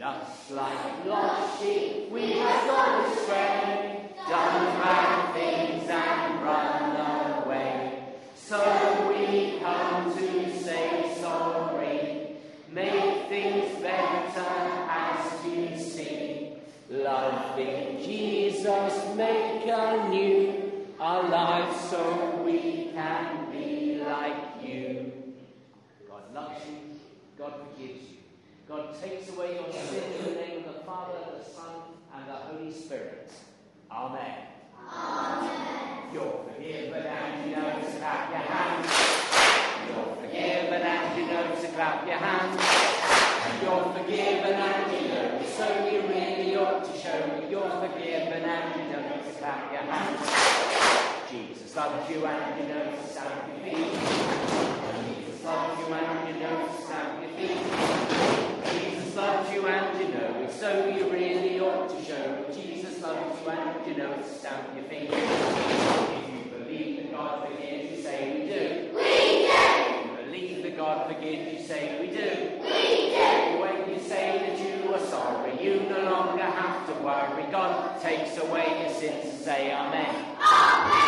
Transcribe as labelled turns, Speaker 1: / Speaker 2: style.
Speaker 1: Just like lost sheep, we have gone astray, done bad things and run away. So we come to say sorry, make things better as you see. Loving Jesus, make anew our lives so we can be like you. God loves you, God forgives you. God takes away your sin in the name of the Father, the Son, and the Holy Spirit. Amen.
Speaker 2: Amen.
Speaker 1: You're forgiven and you know to clap your hands. You're forgiven and you know to clap your hands. You're forgiven and you know, so you really ought to show me you're forgiven and you know to clap your hands. Jesus loves you and you know to stamp your feet. So you really ought to show. Jesus loves you and you know to stamp your feet. If you believe that God forgives you, say we do.
Speaker 2: We do.
Speaker 1: If you believe that God forgives you, say we do.
Speaker 2: We do.
Speaker 1: When you say that you are sorry, you no longer have to worry. God takes away your sins and say Amen.
Speaker 2: Amen.